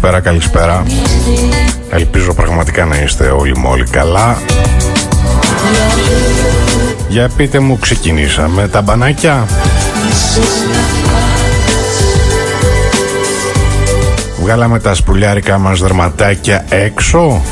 Καλησπέρα, καλησπέρα. Ελπίζω πραγματικά να είστε όλοι μόλι καλά. Για πείτε μου, ξεκινήσαμε τα μπανάκια. Βγάλαμε τα σπουλιάρικα μας δερματάκια έξω.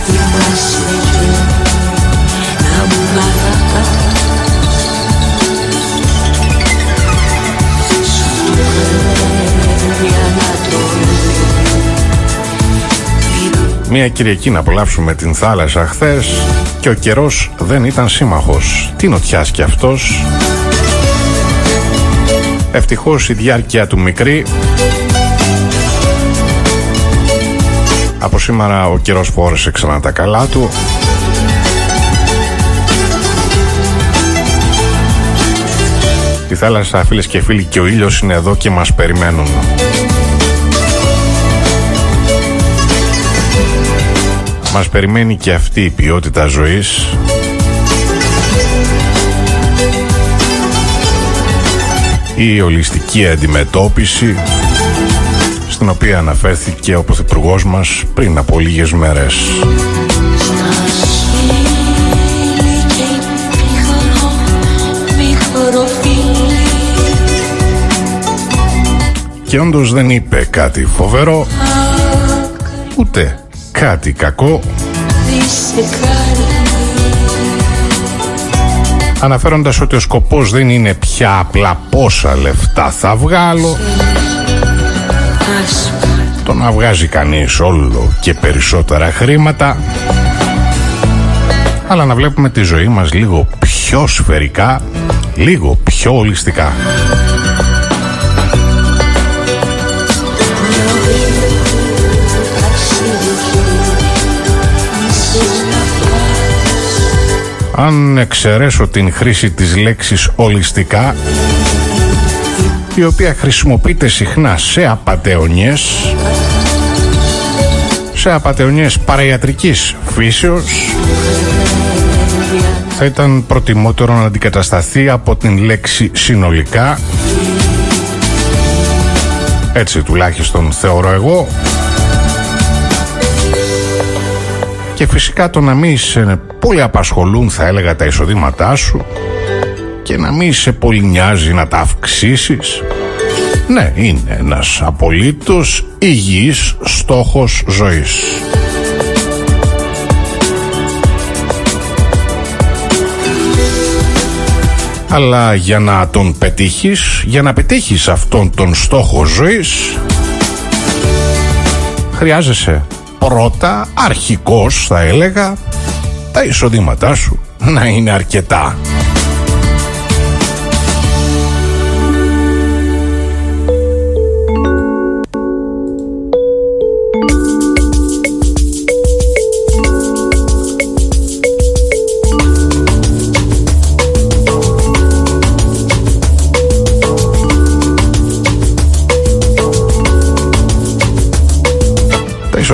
Μια Κυριακή να απολαύσουμε την θάλασσα χθες και ο καιρός δεν ήταν σύμμαχος. Τι νοτιάς κι αυτός. Ευτυχώς η διάρκεια του μικρή. Από σήμερα ο καιρός φόρεσε ξανά τα καλά του. Τη θάλασσα φίλες και φίλοι και ο ήλιος είναι εδώ και μας περιμένουν. Μας περιμένει και αυτή η ποιότητα ζωής η ολιστική αντιμετώπιση στην οποία αναφέρθηκε ο Πρωθυπουργός μας πριν από λίγες μέρες. Και όντως δεν είπε κάτι φοβερό ούτε κάτι κακό. Αναφέροντας ότι ο σκοπός δεν είναι πια απλά πόσα λεφτά θα βγάλω το να βγάζει κανείς όλο και περισσότερα χρήματα αλλά να βλέπουμε τη ζωή μας λίγο πιο σφαιρικά λίγο πιο ολιστικά αν εξαιρέσω την χρήση της λέξης ολιστικά η οποία χρησιμοποιείται συχνά σε απατεωνιές σε απατεωνιές παραϊατρικής φύσεως θα ήταν προτιμότερο να αντικατασταθεί από την λέξη συνολικά. Έτσι τουλάχιστον θεωρώ εγώ και φυσικά το να μην σε πολύ απασχολούν θα έλεγα τα εισοδήματά σου και να μην σε πολύ νοιάζει να τα αυξήσεις. Ναι είναι ένας απολύτως υγιής στόχος ζωής. Αλλά για να τον πετύχεις για να πετύχεις αυτόν τον στόχο ζωής χρειάζεσαι πρώτα αρχικός θα έλεγα τα εισοδήματά σου να είναι αρκετά.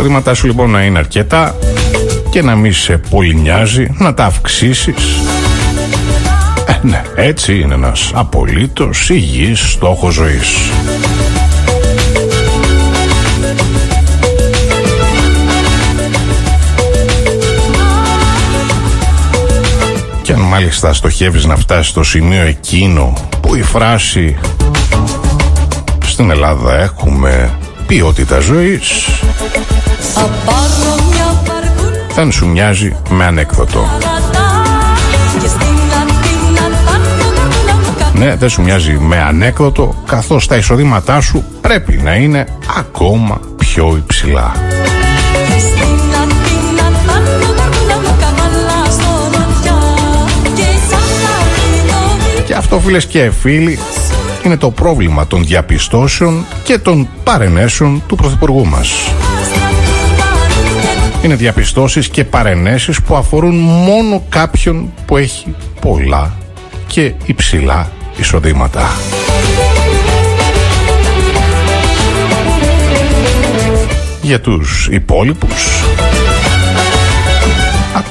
Εισοδήματά σου λοιπόν να είναι αρκετά και να μην σε πολύ νοιάζει να τα αυξήσεις. Ε, ναι, έτσι είναι ένας απολύτως υγιής στόχος ζωής. Και αν μάλιστα στοχεύεις να φτάσεις στο σημείο εκείνο που η φράση στην Ελλάδα έχουμε ποιότητα ζωής δεν σου μοιάζει με ανέκδοτο. Ναι, δεν σου μοιάζει με ανέκδοτο, καθώς τα εισοδήματά σου πρέπει να είναι ακόμα πιο υψηλά. Και αυτό φίλες και φίλοι είναι το πρόβλημα των διαπιστώσεων και των παρενέσεων του Πρωθυπουργού μας. Είναι διαπιστώσεις και παρενέσεις που αφορούν μόνο κάποιον που έχει πολλά και υψηλά εισοδήματα. Για τους υπόλοιπους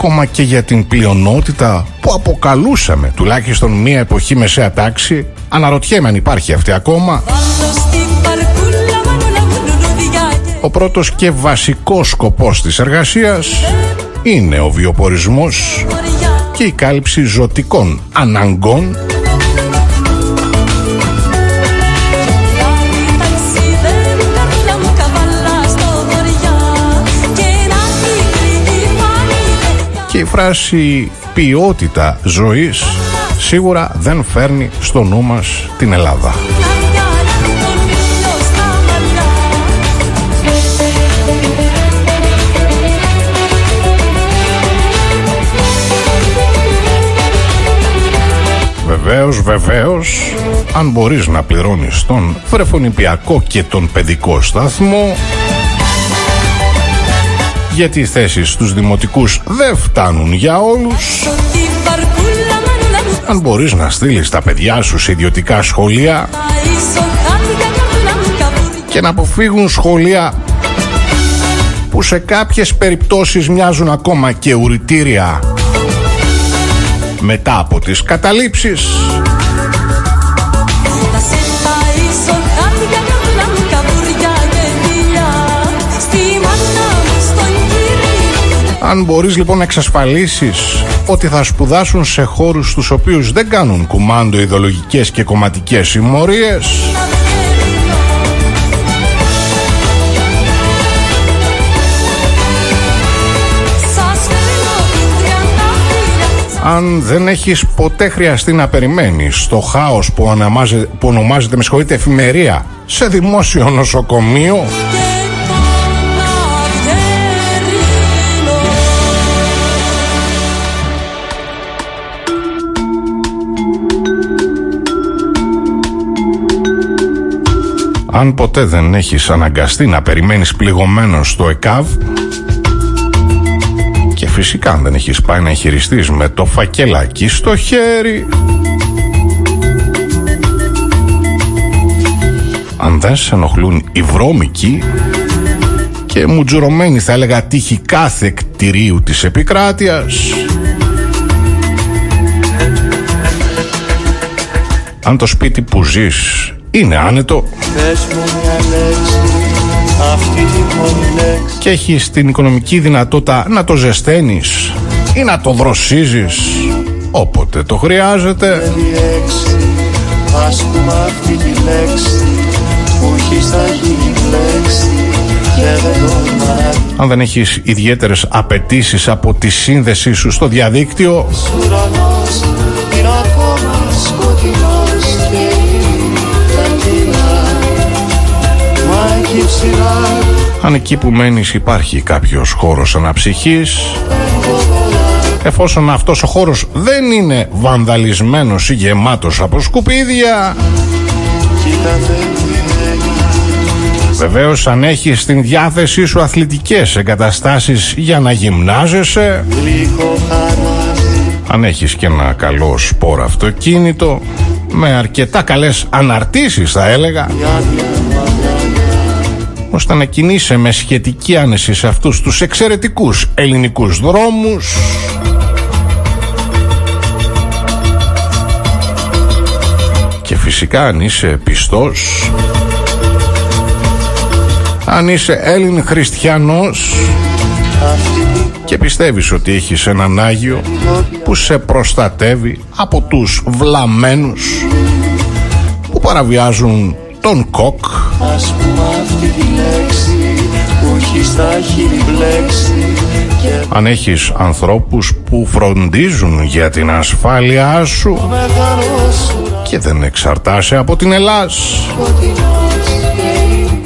ακόμα και για την πλειονότητα που αποκαλούσαμε τουλάχιστον μία εποχή μεσαία τάξη. Αναρωτιέμαι αν υπάρχει αυτή ακόμα. Ο πρώτος και βασικός σκοπός της εργασίας είναι ο βιοπορισμός και η κάλυψη ζωτικών αναγκών η φράση ποιότητα ζωής σίγουρα δεν φέρνει στο νου μας την Ελλάδα. Βεβαίως, βεβαίως, αν μπορείς να πληρώνεις τον βρεφονιπιακό και τον παιδικό σταθμό, γιατί οι θέσεις στους δημοτικούς δεν φτάνουν για όλους, αν μπορείς να στείλεις τα παιδιά σου σε ιδιωτικά σχολεία και να αποφύγουν σχολεία που σε κάποιες περιπτώσεις μοιάζουν ακόμα και ουρητήρια μετά από τις καταλήψεις Αν μπορείς λοιπόν να εξασφαλίσεις ότι θα σπουδάσουν σε χώρους στους οποίους δεν κάνουν κουμάντο ιδεολογικές και κομματικές συμμορίες αν δεν έχεις ποτέ χρειαστεί να περιμένεις το χάος που, που ονομάζεται με συγχωρείτε εφημερία σε δημόσιο νοσοκομείο Αν ποτέ δεν έχεις αναγκαστεί να περιμένεις πληγωμένος στο ΕΚΑΒ και φυσικά αν δεν έχεις πάει να εγχειριστείς με το φακελάκι στο χέρι. Αν δεν σε ενοχλούν οι βρώμικοι και μουτζουρωμένοι θα έλεγα τύχη κάθε κτηρίου της επικράτειας. Αν το σπίτι που ζεις είναι άνετο. Και έχεις την οικονομική δυνατότητα να το ζεσταίνεις ή να το δροσίζεις όποτε το χρειάζεται. Αν δεν έχεις ιδιαίτερες απαιτήσεις από τη σύνδεσή σου στο διαδίκτυο αν εκεί που μένεις υπάρχει κάποιος χώρος αναψυχής εφόσον αυτός ο χώρος δεν είναι βανδαλισμένος ή γεμάτος από σκουπίδια Βεβαίως αν έχεις στην διάθεσή σου αθλητικές εγκαταστάσεις για να γυμνάζεσαι Αν έχεις και ένα καλό σπορ αυτοκίνητο Με αρκετά καλές αναρτήσεις θα έλεγα ώστε να κινείσαι με σχετική άνεση σε αυτούς τους εξαιρετικούς ελληνικούς δρόμους. Και φυσικά αν είσαι πιστός αν είσαι Έλλην χριστιανός και πιστεύεις ότι έχεις έναν Άγιο που σε προστατεύει από τους βλαμμένους που παραβιάζουν τον κοκ αν έχεις ανθρώπους που φροντίζουν για την ασφάλειά σου και δεν εξαρτάσαι από την Ελλάς.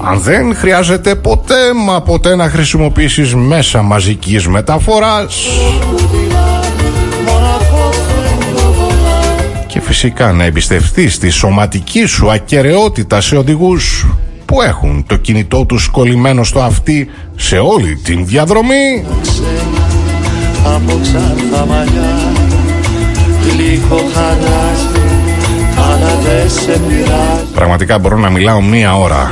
Αν δεν χρειάζεται ποτέ μα ποτέ να χρησιμοποιήσεις μέσα μαζικής μεταφοράς. Και φυσικά να εμπιστευτείς τη σωματική σου ακαιρεότητα σε οδηγούς που έχουν το κινητό τους κολλημένο στο αυτί σε όλη την διαδρομή. Πραγματικά μπορώ να μιλάω μία ώρα.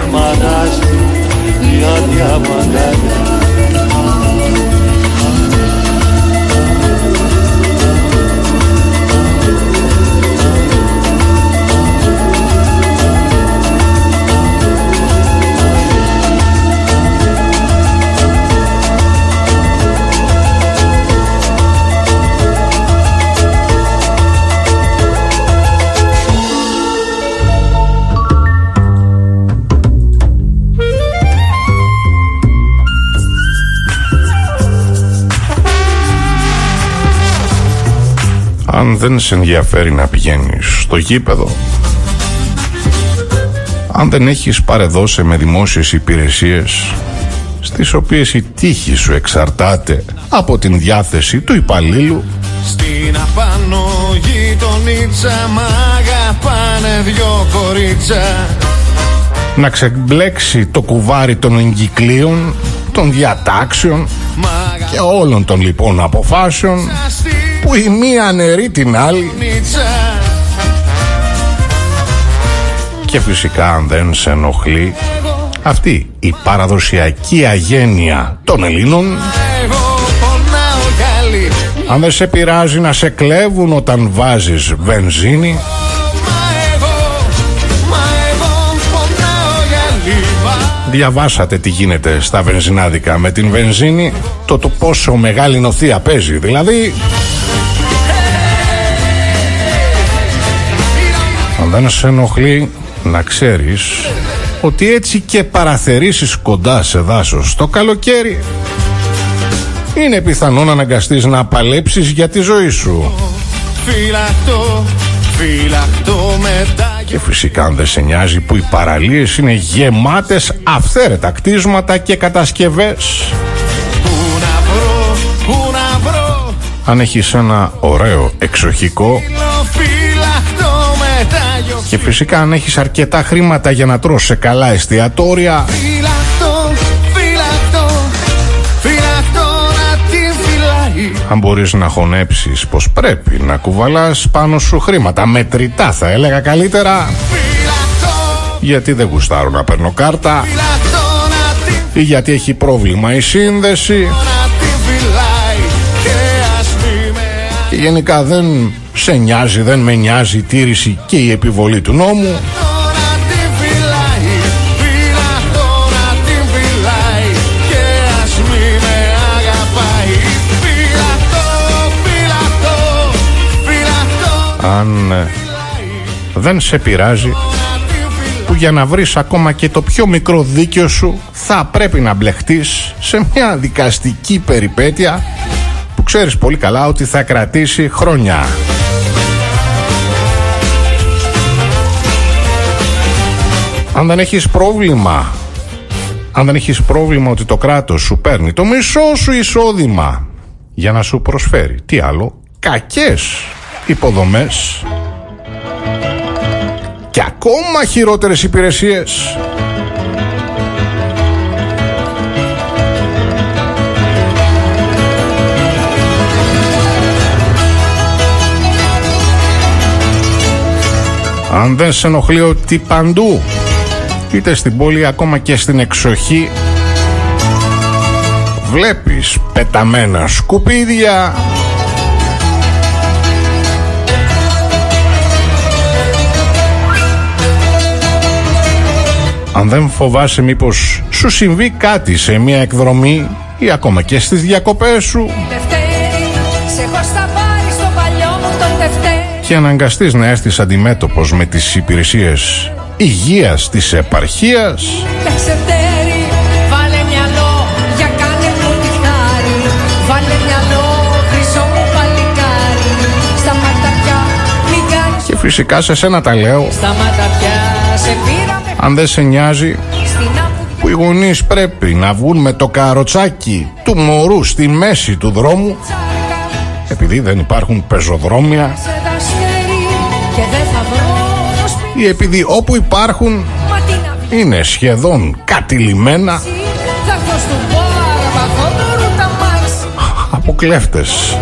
Αν δεν σε ενδιαφέρει να πηγαίνεις στο γήπεδο αν δεν έχεις παρεδώσει με δημόσιες υπηρεσίες στις οποίες η τύχη σου εξαρτάται από την διάθεση του υπαλλήλου Στην απάνω γειτονίτσα μ' αγαπάνε δυο κορίτσα να ξεμπλέξει το κουβάρι των εγκυκλίων, των διατάξεων και όλων των λοιπόν αποφάσεων που η μία νερεί την άλλη. Και φυσικά αν δεν σε ενοχλεί αυτή η παραδοσιακή αγένεια των Ελλήνων. Αν δεν σε πειράζει να σε κλέβουν όταν βάζεις βενζίνη. Διαβάσατε τι γίνεται στα βενζινάδικα με την βενζίνη Το το πόσο μεγάλη νοθεία παίζει. Δηλαδή Αν δεν σε ενοχλεί να ξέρεις ότι έτσι και παραθερίσεις κοντά σε δάσος το καλοκαίρι είναι πιθανό να αναγκαστείς να παλέψεις για τη ζωή σου. Φυλακτό, φυλακτό μετά και φυσικά αν δεν σε νοιάζει που οι παραλίες είναι γεμάτες αυθαίρετα κτίσματα και κατασκευές. Πού να βρω, πού να βρω; Αν έχεις ένα ωραίο εξοχικό και φυσικά αν έχεις αρκετά χρήματα για να τρως σε καλά εστιατόρια Αν μπορείς να χωνέψεις πως πρέπει να κουβαλάς πάνω σου χρήματα Μετρητά θα έλεγα καλύτερα. Γιατί δεν γουστάρω να παίρνω κάρτα. Ή γιατί έχει πρόβλημα η σύνδεση. Και γενικά δεν σε νοιάζει, δεν με νοιάζει η τήρηση και η επιβολή του νόμου. Αν ε, δεν σε πειράζει που για να βρεις ακόμα και το πιο μικρό δίκαιο σου θα πρέπει να μπλεχτείς σε μια δικαστική περιπέτεια που ξέρεις πολύ καλά ότι θα κρατήσει χρόνια. Αν δεν έχεις πρόβλημα αν δεν έχεις πρόβλημα ότι το κράτος σου παίρνει το μισό σου εισόδημα για να σου προσφέρει τι άλλο κακές υποδομές και ακόμα χειρότερες υπηρεσίες. Αν δεν σε ενοχλεί ότι παντού είτε στην πόλη ακόμα και στην εξοχή βλέπεις πεταμένα σκουπίδια. Αν δεν φοβάσαι μήπως σου συμβεί κάτι σε μια εκδρομή ή ακόμα και στις διακοπές σου. Και αναγκαστείς να έρθεις αντιμέτωπος με τις υπηρεσίες υγείας της επαρχίας. Και φυσικά σε σένα τα λέω. Αν δεν σε νοιάζει που οι γονείς πρέπει να βγουν με το καροτσάκι του μωρού στη μέση του δρόμου επειδή δεν υπάρχουν πεζοδρόμια ή επειδή όπου υπάρχουν είναι σχεδόν κατηλημένα από κλέφτες.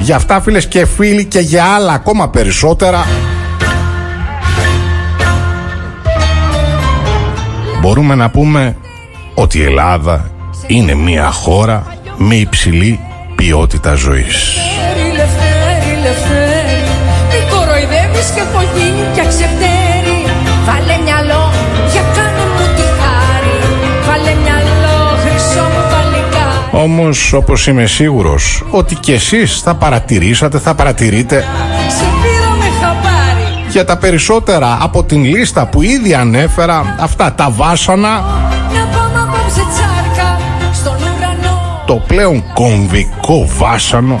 Για αυτά φίλες και φίλοι και για άλλα ακόμα περισσότερα Μπορούμε να πούμε ότι η Ελλάδα είναι μια χώρα με υψηλή ποιότητα ζωής. Όμως όπως είμαι σίγουρος ότι κι εσείς θα παρατηρήσατε, θα παρατηρείτε για τα περισσότερα από την λίστα που ήδη ανέφερα αυτά τα βάσανα το πλέον κομβικό βάσανο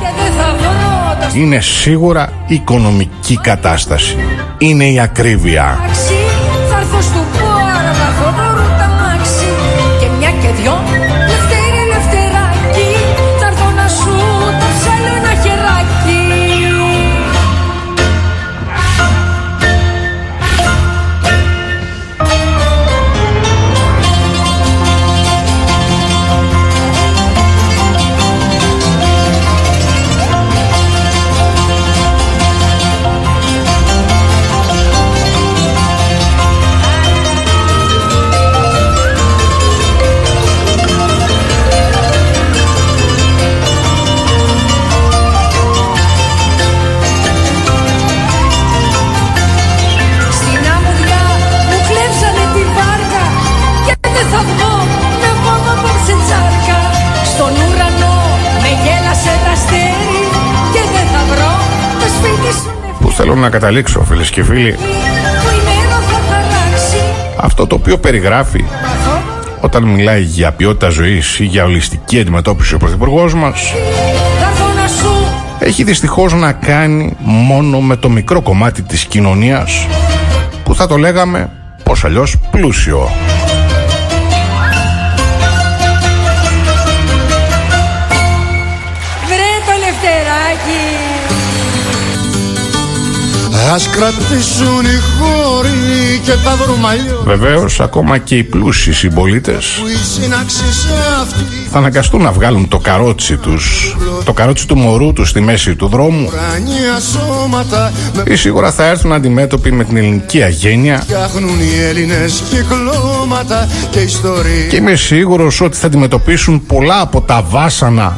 είναι σίγουρα η οικονομική κατάσταση. Είναι η ακρίβεια. θέλω να καταλήξω φίλες και φίλοι αυτό το οποίο περιγράφει όταν μιλάει για ποιότητα ζωής ή για ολιστική αντιμετώπιση ο Πρωθυπουργός μας έχει δυστυχώς να κάνει μόνο με το μικρό κομμάτι της κοινωνίας που θα το λέγαμε πως αλλιώς πλούσιο. Ας κρατήσουν οι χώροι και τα βρούμαλιό Βεβαίως ακόμα και οι πλούσιοι συμπολίτες θα αναγκαστούν να βγάλουν το καρότσι τους το καρότσι του μωρού τους στη μέση του δρόμου. Ή σίγουρα θα έρθουν αντιμέτωποι με την ελληνική αγένεια. και είμαι σίγουρος ότι θα αντιμετωπίσουν πολλά από τα βάσανα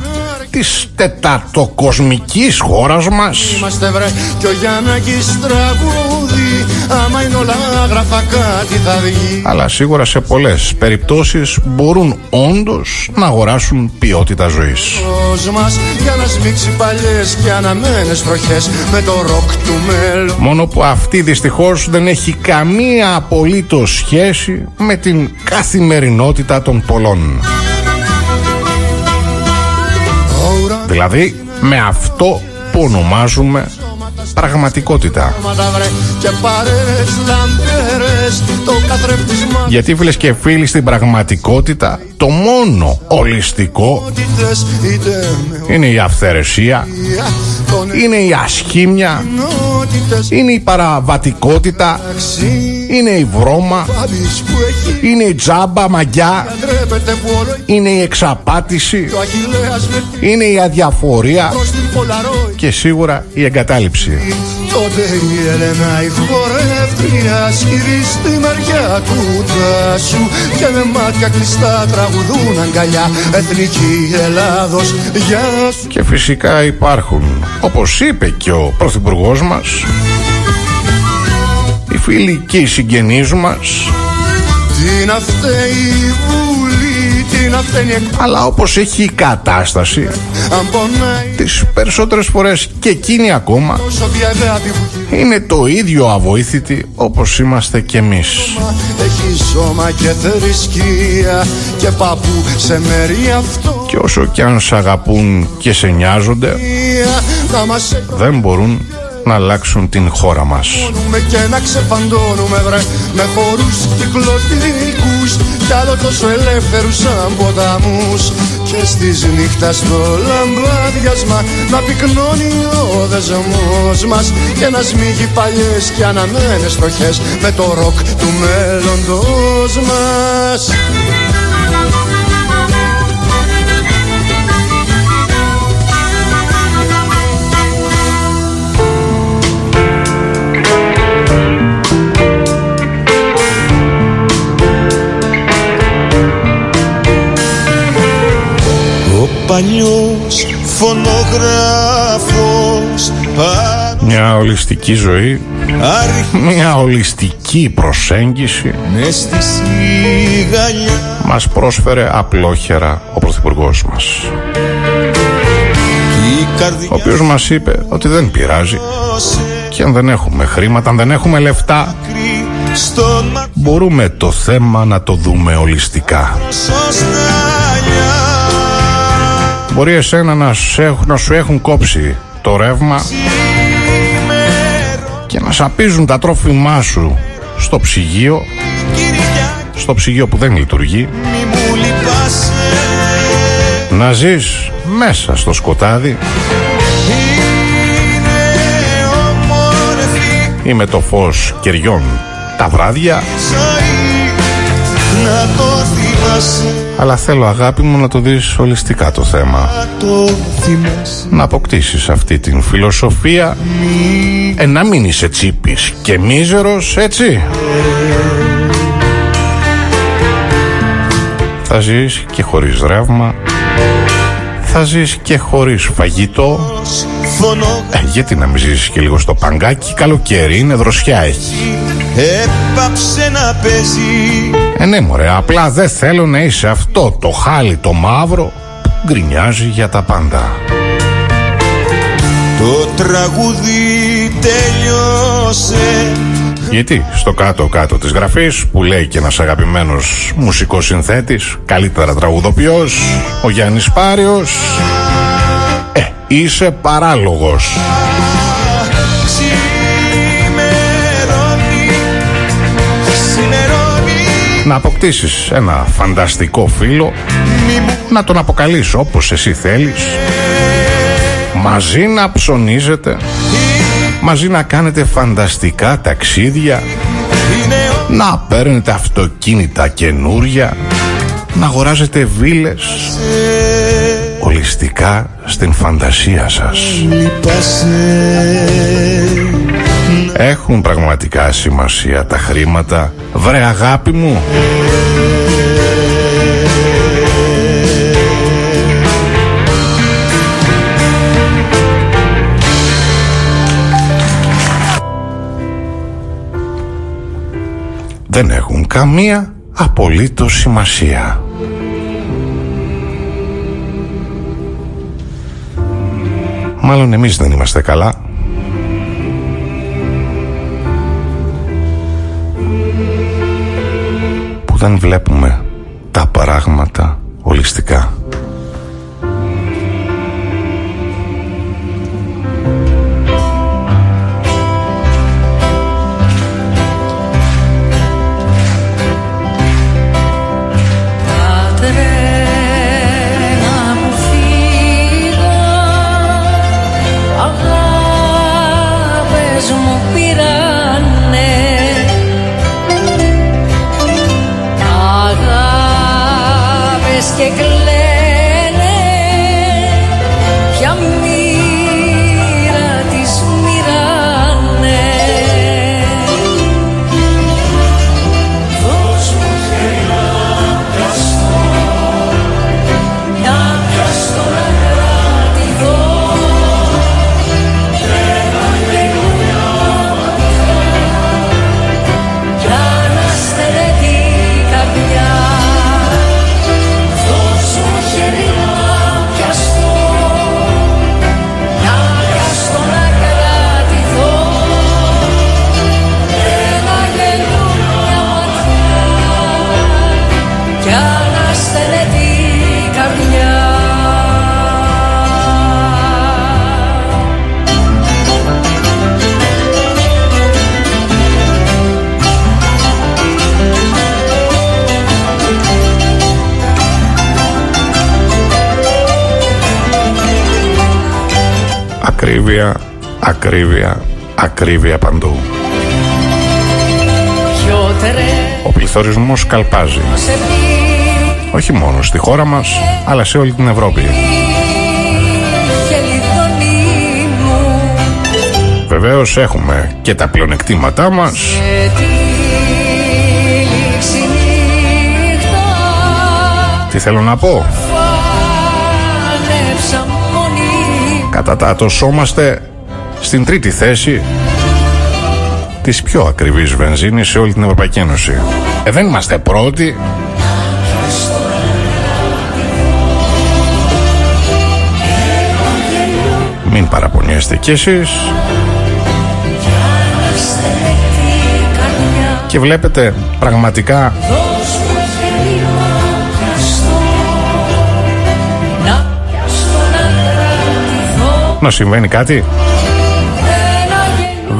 της τετατοκοσμικής χώρας μας. Είμαστε βρε κι ο Γιάννακης τραγούδι. Άμα είναι όλα γράφα κάτι θα βγει. Αλλά σίγουρα σε πολλές περιπτώσεις μπορούν όντως να αγοράσουν ποιότητα ζωής. Μας για να σμίξει παλιές και αναμένες τροχές με το ροκ του μέλλον. Μόνο που αυτή δυστυχώς δεν έχει καμία απολύτως σχέση με την καθημερινότητα των πολλών Δηλαδή με αυτό που ονομάζουμε πραγματικότητα. Γιατί φίλες και φίλοι στην πραγματικότητα το μόνο ολιστικό είναι η αυθαιρεσία, είναι η ασχήμια, είναι η παραβατικότητα, είναι η βρώμα, είναι η τζάμπα μαγιά, είναι η εξαπάτηση, είναι η αδιαφορία και σίγουρα η εγκατάλειψη. Τότε η Ελένα η χορεύτρια στη μεριά του τάσου και με μάτια κλειστά τραγουδούν αγκαλιά εθνική Ελλάδος γεια σου. Και φυσικά υπάρχουν, όπως είπε και ο Πρωθυπουργός μας, οι φίλοι και οι συγγενείς μας Τι να φταίει Αλλά όπως έχει η κατάσταση Τις περισσότερες φορές και εκείνοι ακόμα Είναι το ίδιο αβοήθητοι όπως είμαστε κι εμείς. Έχει σώμα και θρησκεία και παππού σε μέρη αυτό Και όσο κι αν σ' αγαπούν και σε νοιάζονται Δεν μπορούν να αλλάξουν την χώρα μας. Και να ξεφαντώνουμε βρε με χώρους κυκλωτικούς κι άλλο τόσο ελεύθερους σαν ποταμούς και στις νύχτας στο λαμπάδιασμα να πυκνώνει ο δεσμός μας και να σμίγει παλιές και αναμένες τροχές με το ροκ του μέλλοντος μας. Παλιός φωνογράφος μια ολιστική ζωή. Μια ολιστική προσέγγιση. Μας πρόσφερε απλόχερα ο Πρωθυπουργός μας. Ο οποίος μας είπε ότι δεν πειράζει. Και αν δεν έχουμε χρήματα, αν δεν έχουμε λεφτά Μπορούμε το θέμα να το δούμε ολιστικά Μπορεί εσένα να σου, έχουν, να σου έχουν κόψει το ρεύμα και να σαπίζουν τα τρόφιμά σου στο ψυγείο στο ψυγείο που δεν λειτουργεί. Να ζεις μέσα στο σκοτάδι. Ή με το φως κεριών τα βράδια αλλά θέλω αγάπη μου να το δεις ολιστικά το θέμα. Να αποκτήσεις αυτή την φιλοσοφία. Ε να μην είσαι τσίπης και μίζερος έτσι. Θα ζεις και χωρίς ρεύμα. Θα ζεις και χωρίς φαγητό. Ε, γιατί να μην ζήσεις και λίγο στο παγκάκι; Καλοκαίρι είναι δροσιά έχει. Έπαψε να παίζεις Ε ναι μωρέ απλά δεν θέλω να είσαι αυτό Το χάλι το μαύρο Που γκρινιάζει για τα πάντα. Το τραγούδι τελειώσε γιατί στο κάτω-κάτω της γραφής που λέει και ένας αγαπημένος μουσικός συνθέτης, καλύτερα τραγουδοποιός, ο Γιάννης Πάριος, ε, είσαι παράλογος. Να αποκτήσεις ένα φανταστικό φίλο, να τον αποκαλείς όπως εσύ θέλεις, μαζί να ψωνίζετε, μαζί να κάνετε φανταστικά ταξίδια, να παίρνετε αυτοκίνητα καινούρια, να αγοράζετε βίλες, ολιστικά στην φαντασία σας. Έχουν πραγματικά σημασία τα χρήματα, βρε αγάπη μου. Δεν έχουν καμία απολύτως σημασία. Μάλλον εμείς δεν είμαστε καλά. Δεν βλέπουμε τα πράγματα ολιστικά. Ακρίβεια, ακρίβεια παντού. Ο πληθωρισμός καλπάζει. Όχι μόνο στη χώρα μας, αλλά σε όλη την Ευρώπη. Βεβαίως έχουμε και τα πλεονεκτήματά μας. Τι θέλω να πω; κατατατωσόμαστε στην τρίτη θέση της πιο ακριβής βενζίνης σε όλη την Ευρωπαϊκή Ένωση. Ε, δεν είμαστε πρώτοι. Μην παραπονιέστε κι εσείς. Και βλέπετε πραγματικά να συμβαίνει κάτι.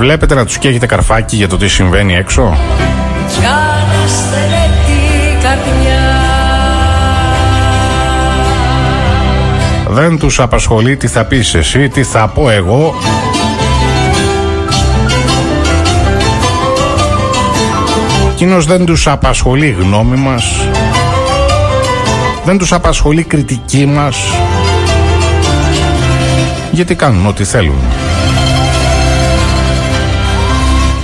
Βλέπετε να τους καίγετε καρφάκι για το τι συμβαίνει έξω; Δεν τους απασχολεί τι θα πεις εσύ, τι θα πω εγώ. Εκείνος δεν τους απασχολεί η γνώμη μας. Δεν τους απασχολεί η κριτική μας. Γιατί κάνουν ό,τι θέλουν.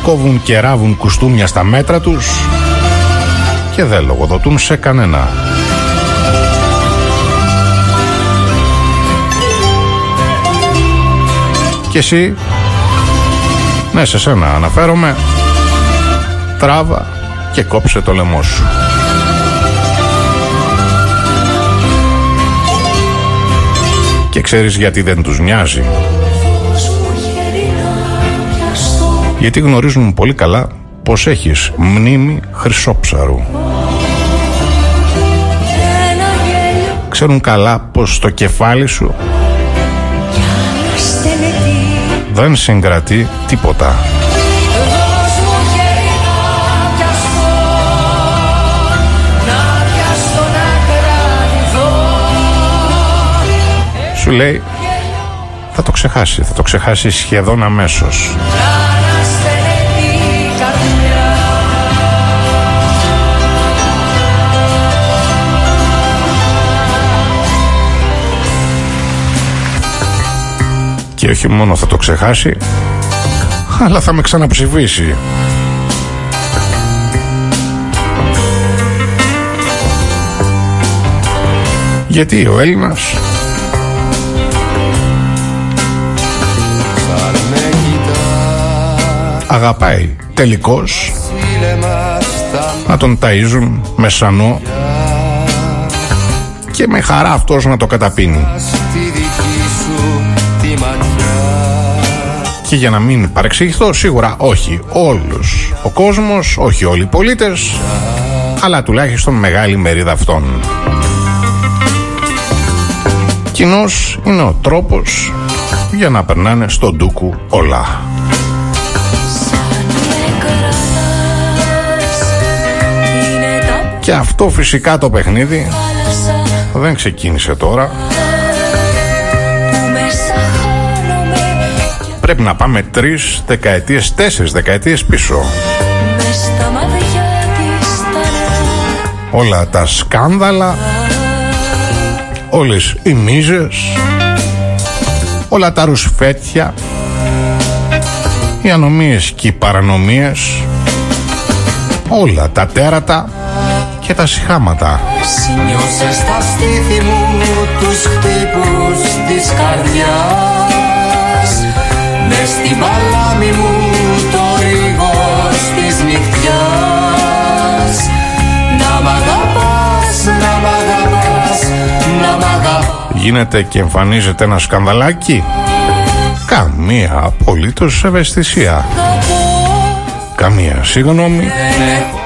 Κόβουν και ράβουν κουστούμια στα μέτρα τους και δεν λογοδοτούν σε κανένα. Και εσύ, ναι σε σένα αναφέρομαι, τράβα και κόψε το λαιμό σου. Και ξέρεις γιατί δεν τους νοιάζει. Γιατί γνωρίζουν πολύ καλά πως έχεις μνήμη χρυσόψαρου. Ξέρουν καλά πως στο κεφάλι σου δεν συγκρατεί τίποτα. Σου λέει θα το ξεχάσει, θα το ξεχάσει σχεδόν αμέσως. Και όχι μόνο θα το ξεχάσει, αλλά θα με ξαναψηφίσει. Γιατί ο Έλληνας αγαπάει τελικώς να τον ταΐζουν με σανό και με χαρά αυτός να το καταπίνει. Και για να μην παρεξηγηθώ, σίγουρα όχι όλους ο κόσμος, όχι όλοι οι πολίτες, αλλά τουλάχιστον μεγάλη μερίδα αυτών. Κοινός είναι ο τρόπος για να περνάνε στον ντούκου όλα. Και αυτό φυσικά το παιχνίδι δεν ξεκίνησε τώρα. Πρέπει να πάμε τρεις δεκαετίες, τέσσερις δεκαετίες πίσω. Όλα τα σκάνδαλα, όλες οι μίζες, όλα τα ρουσφέτια, οι ανομίες και οι παρανομίες, όλα τα τέρατα και τα συχάματα. Νιώσες στα στήθη μου τους χτύπους της καρδιάς με στην παλάμη μου το ρίγος της νυχτιάς. Να μ' αγαπάς, να μ' αγαπάς, να μ' αγαπάς. Γίνεται και εμφανίζεται ένα σκανδαλάκι. Καμία απολύτως ευαισθησία. Καμία συγγνώμη.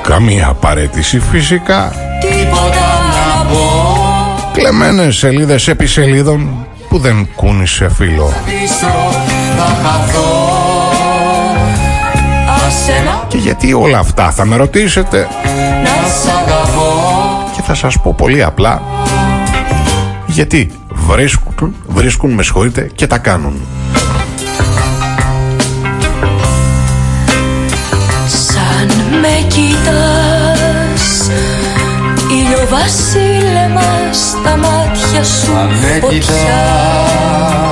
Καμία παρέτηση φυσικά. Κλεμμένες σελίδες επί σελίδων Που δεν κούνησε φίλο Και γιατί όλα αυτά θα με ρωτήσετε. Και θα σας πω πολύ απλά Γιατί βρίσκουν, βρίσκουν με συγχωρείτε και τα κάνουν. Με κοιτάς Ηλιοβασίλεμα στα μάτια σου Αν με κοιτάς. Κι εγώ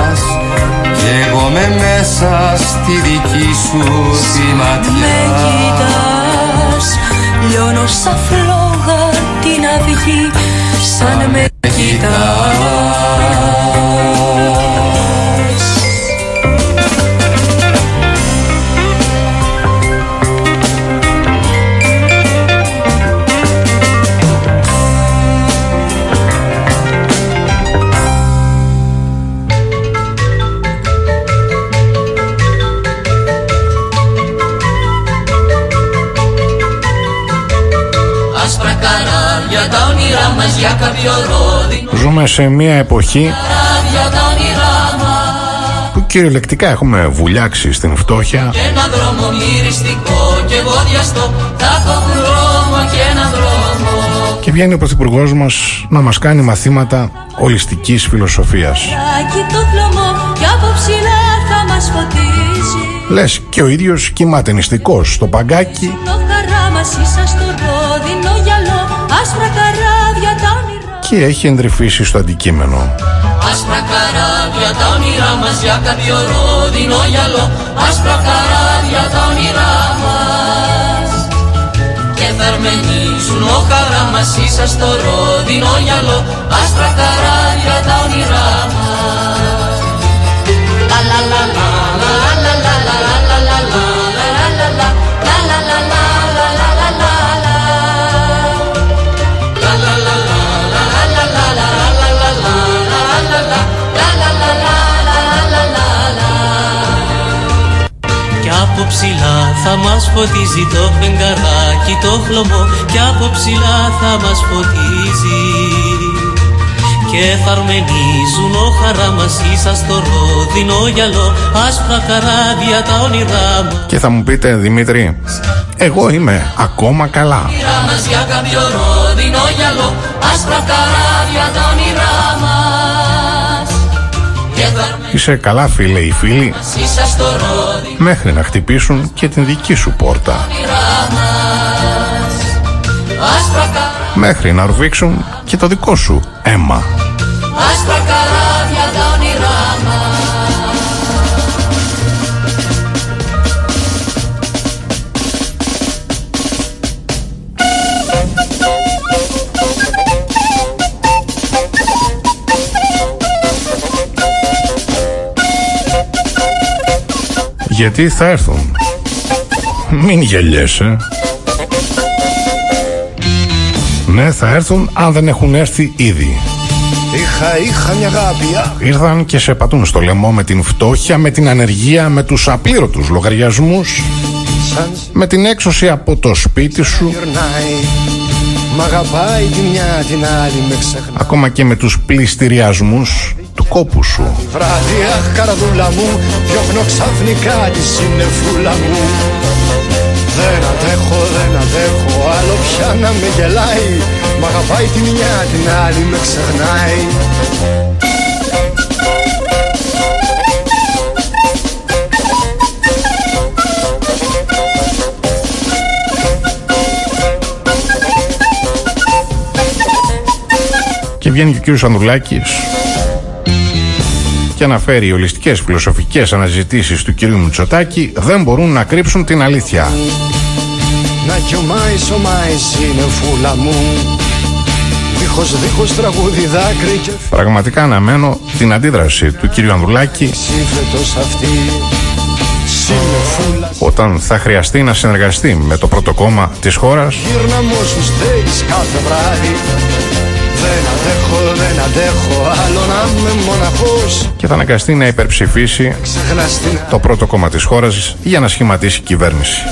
με μέσα στη δική σου τη ματιά. Με κοιτάς Λιώνω σαν φλόγα την αυγή Σαν με κοιτάς Ζούμε σε μια εποχή κυριολεκτικά έχουμε βουλιάξει στην φτώχεια. Και ένα δρόμο μυριστικό και βόδιαστο, θα δρόμο και ένα δρόμο. Και βγαίνει ο Πρωθυπουργός μας να μας κάνει μαθήματα ολιστικής φιλοσοφίας. το χλωμό και από ψηλά θα μας φωτίζει. Λες και ο ίδιος κοιμάται νηστικός στο παγκάκι και έχει εντρυφήσει στο αντικείμενο. Άσπρα καράβια τα όνειρά μας για κάποιο ρόδινο γυαλό. Άσπρα καράβια τα όνειρά μας. Και θαρμενίζουν ο χαρά μας ίσα στο ρόδινο γυαλό. Άσπρα καράβια τα όνειρά μας. La la la la la la από ψηλά θα μας φωτίζει το φεγγαράκι το χλωμό Κι από ψηλά θα μας φωτίζει και θα αρμενίζουν ο χαρά μας ίσα στο ρόδινο γυαλό Άσπρα καράβια τα όνειρά μας Και θα μου πείτε Δημήτρη, εγώ είμαι ακόμα καλά. όνειρά μας για κάποιο ρόδινο γυαλό Άσπρα καράβια τα Είσαι καλά φίλε ή φίλοι; Ίσα στο ρόδινο μέχρι να χτυπήσουν και την δική σου πόρτα. όνειρά μας Άσπρα καράβια Μέχρι να ρουφήξουν και το δικό σου αίμα. Γιατί θα έρθουν. Μην γελιέσαι. Ναι, θα έρθουν αν δεν έχουν έρθει ήδη. Είχα, είχα μια αγάπη, αχ, Ήρθαν και σε πατούν στο λαιμό με την φτώχεια, με την ανεργία, με τους απλήρωτους λογαριασμούς, σαν με την έξωση από το σπίτι σου, γυρνάει. Μ' αγαπάει τη μια την άλλη με ξεχνά. ακόμα και με τους πληστηριασμούς του κόπους σου. Βράδυ, αχ, καρδούλα μου, διώχνω ξαφνικά τη συννεφούλα μου. Δεν αντέχω, δεν αντέχω, άλλο πια να με γελάει. Μ' αγαπάει τη μια την άλλη με ξεχνάει. Και βγαίνει και ο κύριος Ανδρουλάκης και αναφέρει οι ολιστικές φιλοσοφικές αναζητήσεις του κυρίου Μητσοτάκη δεν μπορούν να κρύψουν την αλήθεια. Να γιωμάει, σωμάει, συννεφούλα μου. Δίχως, δίχως τραγούδι, δάκρυ και Πραγματικά αναμένω την αντίδραση του κύριου Ανδρουλάκη σύμφετος αυτή. Συννεφούλα, όταν θα χρειαστεί να συνεργαστεί με το πρώτο κόμμα της χώρας Δεν αντέχω, δεν αντέχω, άλλο να είμαι μοναχός. και θα αναγκαστεί να υπερψηφίσει Ξεχνάς την το πρώτο κόμμα της χώρας για να σχηματίσει κυβέρνηση.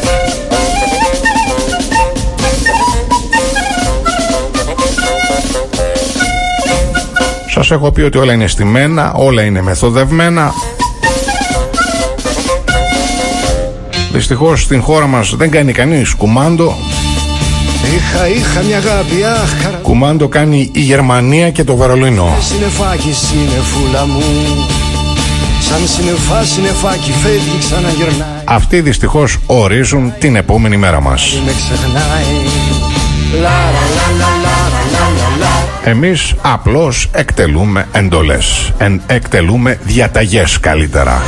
Σας έχω πει ότι όλα είναι στημένα, όλα είναι μεθοδευμένα. Δυστυχώς στην χώρα μας δεν κάνει κανείς κουμάντο. Είχα, είχα μια αγάπη, αχ, καρα... Κουμάντο κάνει η Γερμανία και το Βερολίνο. Συνεφάκι, συνεφούλα μου. Σαν συνεφά, συνεφάκι, φεύγει, ξαναγυρνάει. Αυτοί δυστυχώς ορίζουν την επόμενη μέρα μας. Με ξεχνάει. Λα, λα, λα, λα, λα, λα, λα, λα. Εμείς απλώς εκτελούμε εντολές. Εν, εκτελούμε διαταγές καλύτερα.